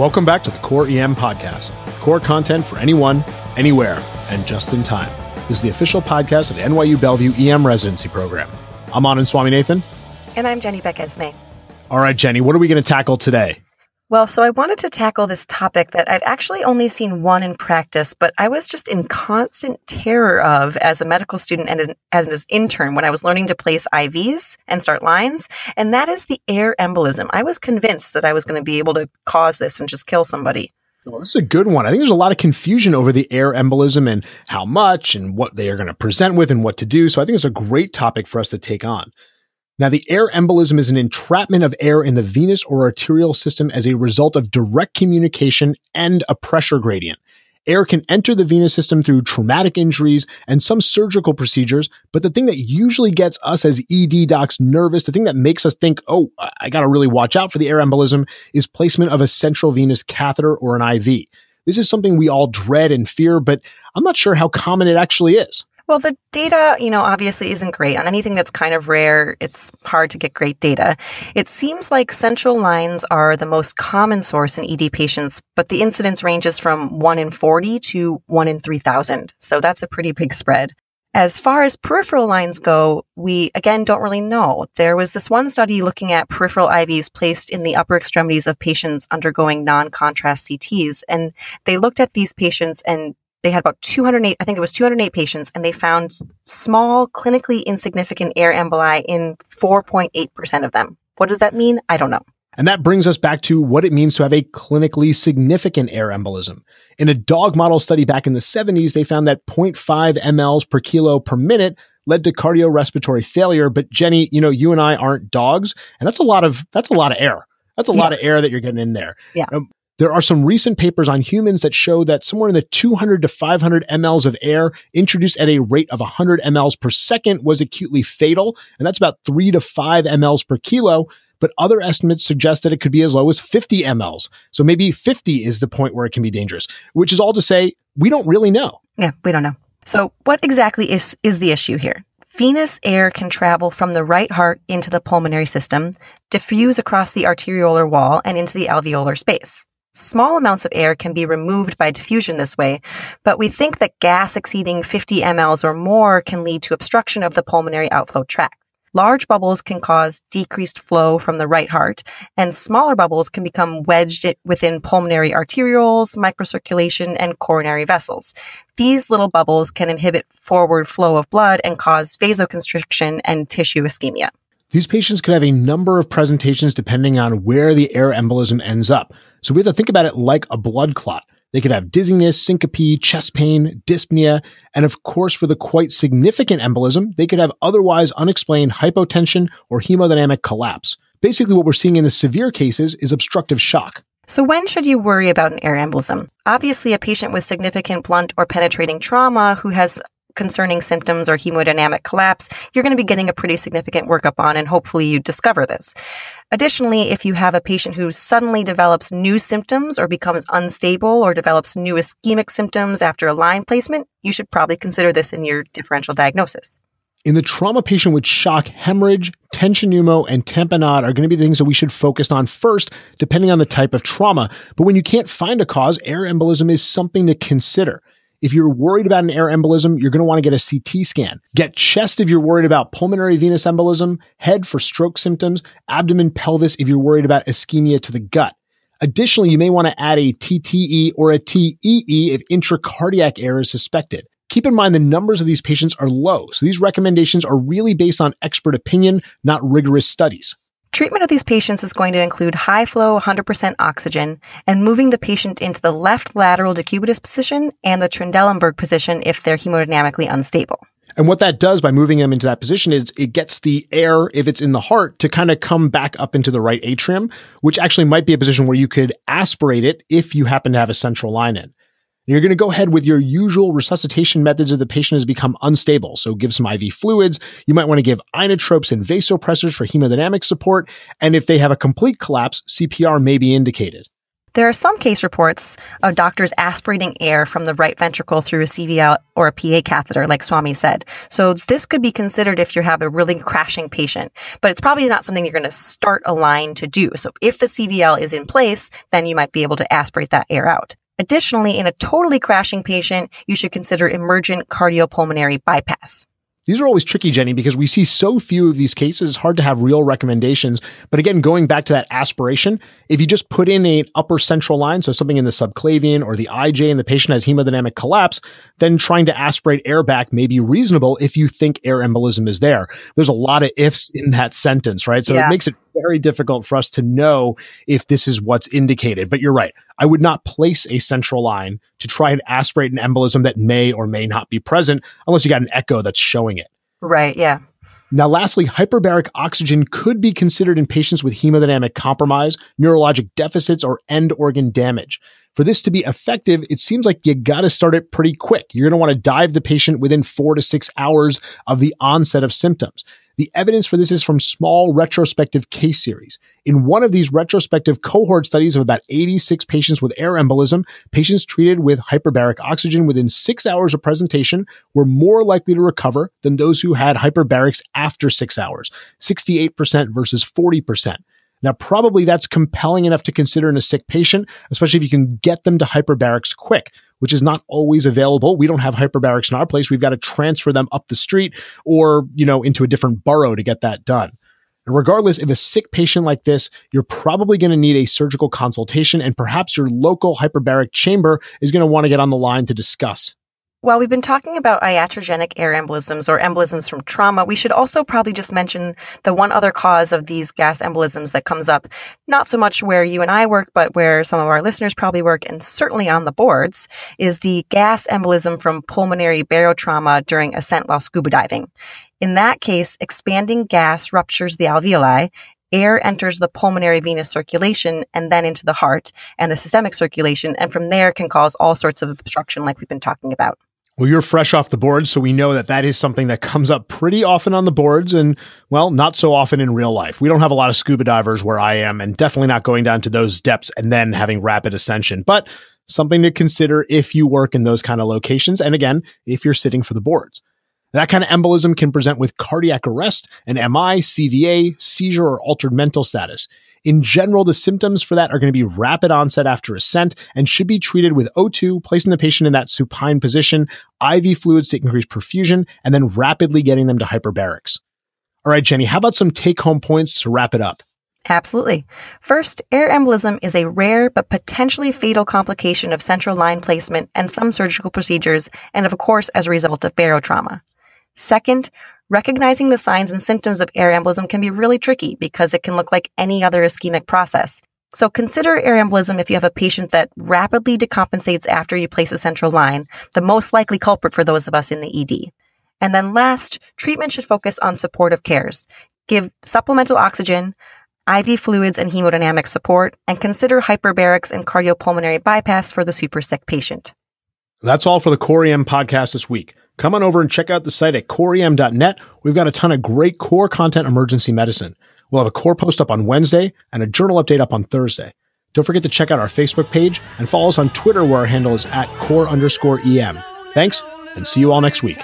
Welcome back to the Core EM podcast. Core content for anyone, anywhere, and just in time. This is the official podcast of the NYU Bellevue EM residency program. I'm Anand Swaminathan. And I'm Jenny Beck-Esmay. All right, Jenny, what are we going to tackle today? Well, so I wanted to tackle this topic that I've actually only seen one in practice, but I was just in constant terror of as a medical student and as an intern when I was learning to place IVs and start lines, and that is the air embolism. I was convinced that I was going to be able to cause this and just kill somebody. Well, this is a good one. I think there's a lot of confusion over the air embolism and how much and what they are going to present with and what to do. So I think it's a great topic for us to take on. Now, the air embolism is an entrapment of air in the venous or arterial system as a result of direct communication and a pressure gradient. Air can enter the venous system through traumatic injuries and some surgical procedures, but the thing that usually gets us as ED docs nervous, the thing that makes us think, oh, I got to really watch out for the air embolism is placement of a central venous catheter or an IV. This is something we all dread and fear, but I'm not sure how common it actually is. Well, the data, you know, obviously isn't great. On anything that's kind of rare, it's hard to get great data. It seems like central lines are the most common source in ED patients, but the incidence ranges from 1 in 40 to 1 in 3,000. So that's a pretty big spread. As far as peripheral lines go, we again don't really know. There was this one study looking at peripheral IVs placed in the upper extremities of patients undergoing non contrast CTs. And they looked at these patients and they had about 208, I think it was 208 patients, and they found small, clinically insignificant air emboli in 4.8% of them. What does that mean? I don't know. And that brings us back to what it means to have a clinically significant air embolism. In a dog model study back in the 70s, they found that 0.5 mLs per kilo per minute led to cardiorespiratory failure. But Jenny, you know, you and I aren't dogs, and that's a lot of that's a lot of air. That's a yeah. lot of air that you're getting in there. Yeah. Um, there are some recent papers on humans that show that somewhere in the 200 to 500 mLs of air introduced at a rate of 100 mLs per second was acutely fatal. And that's about three to five mLs per kilo. But other estimates suggest that it could be as low as 50 mLs. So maybe 50 is the point where it can be dangerous, which is all to say we don't really know. Yeah, we don't know. So what exactly is, is the issue here? Venous air can travel from the right heart into the pulmonary system, diffuse across the arteriolar wall and into the alveolar space. Small amounts of air can be removed by diffusion this way, but we think that gas exceeding 50 mLs or more can lead to obstruction of the pulmonary outflow tract. Large bubbles can cause decreased flow from the right heart, and smaller bubbles can become wedged within pulmonary arterioles, microcirculation, and coronary vessels. These little bubbles can inhibit forward flow of blood and cause vasoconstriction and tissue ischemia. These patients could have a number of presentations depending on where the air embolism ends up. So we have to think about it like a blood clot. They could have dizziness, syncope, chest pain, dyspnea, and of course, for the quite significant embolism, they could have otherwise unexplained hypotension or hemodynamic collapse. Basically, what we're seeing in the severe cases is obstructive shock. So, when should you worry about an air embolism? Obviously, a patient with significant blunt or penetrating trauma who has concerning symptoms or hemodynamic collapse, you're going to be getting a pretty significant workup on, and hopefully you discover this. Additionally, if you have a patient who suddenly develops new symptoms or becomes unstable or develops new ischemic symptoms after a line placement, you should probably consider this in your differential diagnosis. In the trauma patient with shock, hemorrhage, tension pneumo, and tamponade are going to be the things that we should focus on first, depending on the type of trauma. But when you can't find a cause, air embolism is something to consider. If you're worried about an air embolism, you're going to want to get a CT scan. Get chest if you're worried about pulmonary venous embolism, head for stroke symptoms, abdomen, pelvis if you're worried about ischemia to the gut. Additionally, you may want to add a TTE or a TEE if intracardiac air is suspected. Keep in mind the numbers of these patients are low, so these recommendations are really based on expert opinion, not rigorous studies. Treatment of these patients is going to include high flow 100% oxygen and moving the patient into the left lateral decubitus position and the Trendelenburg position if they're hemodynamically unstable. And what that does by moving them into that position is it gets the air, if it's in the heart, to kind of come back up into the right atrium, which actually might be a position where you could aspirate it if you happen to have a central line in. You're going to go ahead with your usual resuscitation methods if the patient has become unstable. So give some IV fluids. You might want to give inotropes and vasopressors for hemodynamic support. And if they have a complete collapse, CPR may be indicated. There are some case reports of doctors aspirating air from the right ventricle through a CVL or a PA catheter, like Swami said. So this could be considered if you have a really crashing patient, but it's probably not something you're going to start a line to do. So if the CVL is in place, then you might be able to aspirate that air out. Additionally, in a totally crashing patient, you should consider emergent cardiopulmonary bypass. These are always tricky, Jenny, because we see so few of these cases. It's hard to have real recommendations. But again, going back to that aspiration, if you just put in an upper central line, so something in the subclavian or the IJ and the patient has hemodynamic collapse, then trying to aspirate air back may be reasonable if you think air embolism is there. There's a lot of ifs in that sentence, right? So yeah. it makes it very difficult for us to know if this is what's indicated. But you're right. I would not place a central line to try and aspirate an embolism that may or may not be present unless you got an echo that's showing it. Right. Yeah. Now, lastly, hyperbaric oxygen could be considered in patients with hemodynamic compromise, neurologic deficits, or end organ damage. For this to be effective, it seems like you got to start it pretty quick. You're going to want to dive the patient within four to six hours of the onset of symptoms. The evidence for this is from small retrospective case series. In one of these retrospective cohort studies of about 86 patients with air embolism, patients treated with hyperbaric oxygen within six hours of presentation were more likely to recover than those who had hyperbarics after six hours, 68% versus 40%. Now, probably that's compelling enough to consider in a sick patient, especially if you can get them to hyperbarics quick, which is not always available. We don't have hyperbarics in our place. We've got to transfer them up the street or, you know, into a different borough to get that done. And regardless, if a sick patient like this, you're probably going to need a surgical consultation and perhaps your local hyperbaric chamber is going to want to get on the line to discuss. While we've been talking about iatrogenic air embolisms or embolisms from trauma, we should also probably just mention the one other cause of these gas embolisms that comes up, not so much where you and I work, but where some of our listeners probably work, and certainly on the boards, is the gas embolism from pulmonary barotrauma during ascent while scuba diving. In that case, expanding gas ruptures the alveoli, air enters the pulmonary venous circulation and then into the heart and the systemic circulation, and from there can cause all sorts of obstruction like we've been talking about. Well, you're fresh off the board, so we know that that is something that comes up pretty often on the boards and, well, not so often in real life. We don't have a lot of scuba divers where I am, and definitely not going down to those depths and then having rapid ascension, but something to consider if you work in those kind of locations. And again, if you're sitting for the boards. That kind of embolism can present with cardiac arrest, an MI, CVA, seizure, or altered mental status. In general, the symptoms for that are going to be rapid onset after ascent and should be treated with O2, placing the patient in that supine position, IV fluids to increase perfusion, and then rapidly getting them to hyperbarics. All right, Jenny, how about some take home points to wrap it up? Absolutely. First, air embolism is a rare but potentially fatal complication of central line placement and some surgical procedures, and of course, as a result of barotrauma. Second, Recognizing the signs and symptoms of air embolism can be really tricky because it can look like any other ischemic process. So consider air embolism if you have a patient that rapidly decompensates after you place a central line, the most likely culprit for those of us in the ED. And then last, treatment should focus on supportive cares. Give supplemental oxygen, IV fluids and hemodynamic support, and consider hyperbarics and cardiopulmonary bypass for the super sick patient. That's all for the Core EM podcast this week come on over and check out the site at coreem.net. We've got a ton of great core content emergency medicine. We'll have a core post up on Wednesday and a journal update up on Thursday. Don't forget to check out our Facebook page and follow us on Twitter where our handle is at core underscore EM. Thanks and see you all next week.